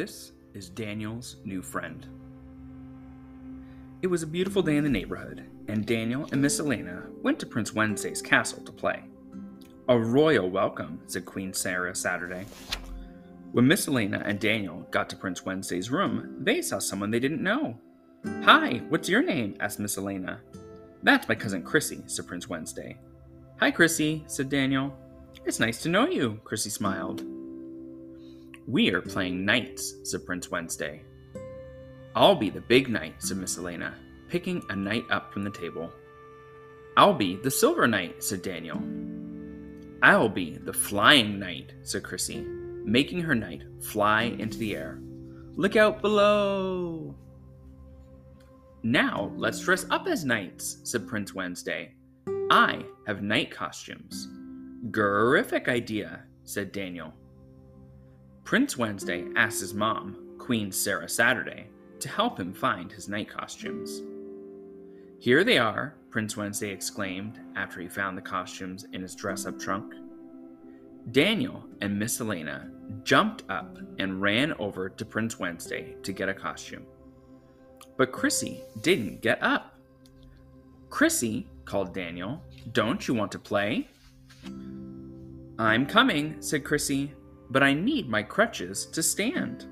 This is Daniel's new friend. It was a beautiful day in the neighborhood, and Daniel and Miss Elaina went to Prince Wednesday's castle to play. A royal welcome, said Queen Sarah Saturday. When Miss Elaina and Daniel got to Prince Wednesday's room, they saw someone they didn't know. Hi, what's your name? asked Miss Elaina. That's my cousin Chrissy, said Prince Wednesday. Hi, Chrissy, said Daniel. It's nice to know you, Chrissy smiled. We are playing knights, said Prince Wednesday. I'll be the big knight, said Miss Elaina, picking a knight up from the table. I'll be the silver knight, said Daniel. I'll be the flying knight, said Chrissy, making her knight fly into the air. Look out below! Now let's dress up as knights, said Prince Wednesday. I have knight costumes. Grr-ific idea, said Daniel. Prince Wednesday asked his mom, Queen Sarah Saturday, to help him find his knight costumes. Here they are, Prince Wednesday exclaimed after he found the costumes in his dress up trunk. Daniel and Miss Elaina jumped up and ran over to Prince Wednesday to get a costume. But Chrissy didn't get up. Chrissy, called Daniel, don't you want to play? I'm coming, said Chrissy, but I need my crutches to stand.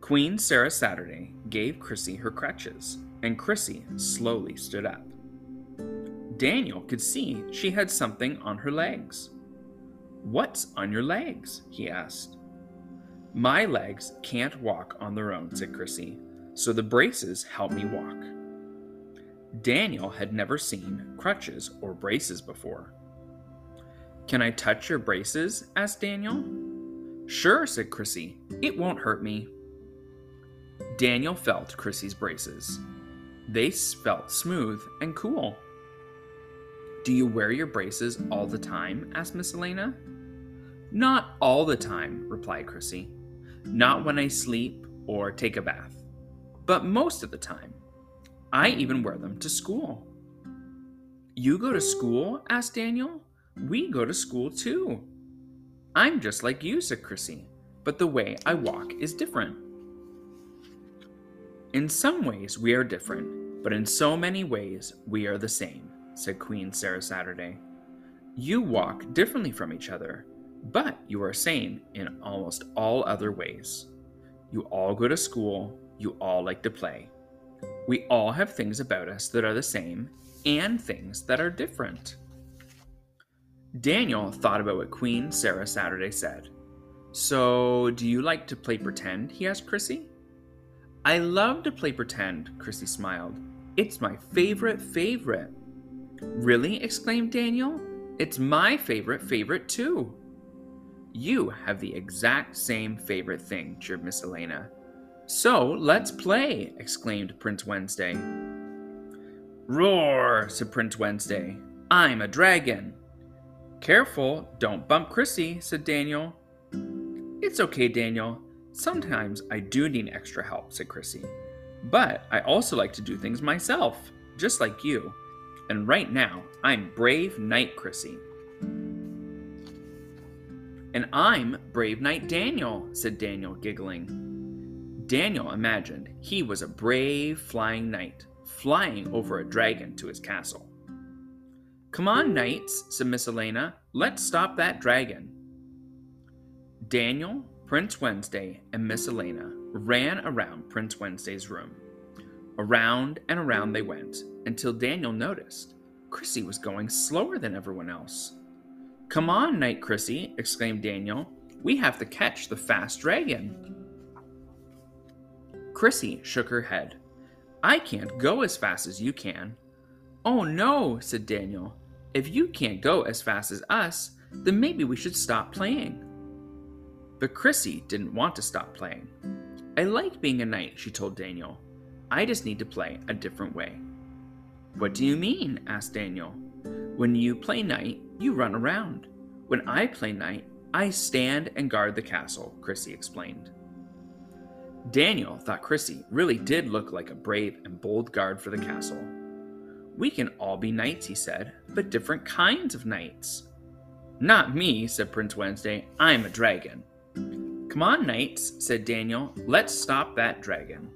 Queen Sarah Saturday gave Chrissy her crutches, and Chrissy slowly stood up. Daniel could see she had something on her legs. What's on your legs? he asked. My legs can't walk on their own, said Chrissy, so the braces help me walk. Daniel had never seen crutches or braces before. Can I touch your braces? asked Daniel. Sure, said Chrissy. It won't hurt me. Daniel felt Chrissy's braces. They felt smooth and cool. Do you wear your braces all the time? asked Miss Elaina. Not all the time, replied Chrissy. Not when I sleep or take a bath, but most of the time. I even wear them to school. You go to school? asked Daniel. We go to school too. I'm just like you, said Chrissy, but the way I walk is different. In some ways, we are different, but in so many ways, we are the same, said Queen Sarah Saturday. You walk differently from each other, but you are the same in almost all other ways. You all go to school, you all like to play. We all have things about us that are the same and things that are different. Daniel thought about what Queen Sarah Saturday said. So, do you like to play pretend? he asked Chrissy. I love to play pretend, Chrissy smiled. It's my favorite favorite. Really? exclaimed Daniel. It's my favorite favorite too. You have the exact same favorite thing, cheered Miss Elaina. So let's play, exclaimed Prince Wednesday. Roar, said Prince Wednesday. I'm a dragon. Careful, don't bump Chrissy, said Daniel. It's okay, Daniel. Sometimes I do need extra help, said Chrissy. But I also like to do things myself, just like you. And right now, I'm Brave Knight Chrissy. And I'm Brave Knight Daniel, said Daniel, giggling. Daniel imagined he was a brave flying knight, flying over a dragon to his castle. Come on, knights, said Miss Elaina. Let's stop that dragon. Daniel, Prince Wednesday, and Miss Elaina ran around Prince Wednesday's room. Around and around they went until Daniel noticed Chrissy was going slower than everyone else. Come on, Knight Chrissy, exclaimed Daniel. We have to catch the fast dragon. Chrissy shook her head. I can't go as fast as you can. Oh no, said Daniel. If you can't go as fast as us, then maybe we should stop playing. But Chrissy didn't want to stop playing. I like being a knight, she told Daniel. I just need to play a different way. What do you mean? asked Daniel. When you play knight, you run around. When I play knight, I stand and guard the castle, Chrissy explained. Daniel thought Chrissy really did look like a brave and bold guard for the castle. We can all be knights, he said, but different kinds of knights. Not me, said Prince Wednesday. I'm a dragon. Come on, knights, said Daniel. Let's stop that dragon.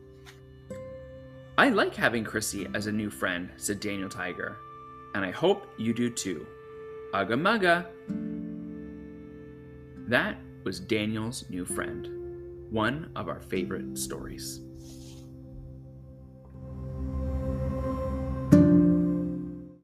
I like having Chrissy as a new friend, said Daniel Tiger. And I hope you do too. Ugga mugga. That was Daniel's new friend, one of our favorite stories.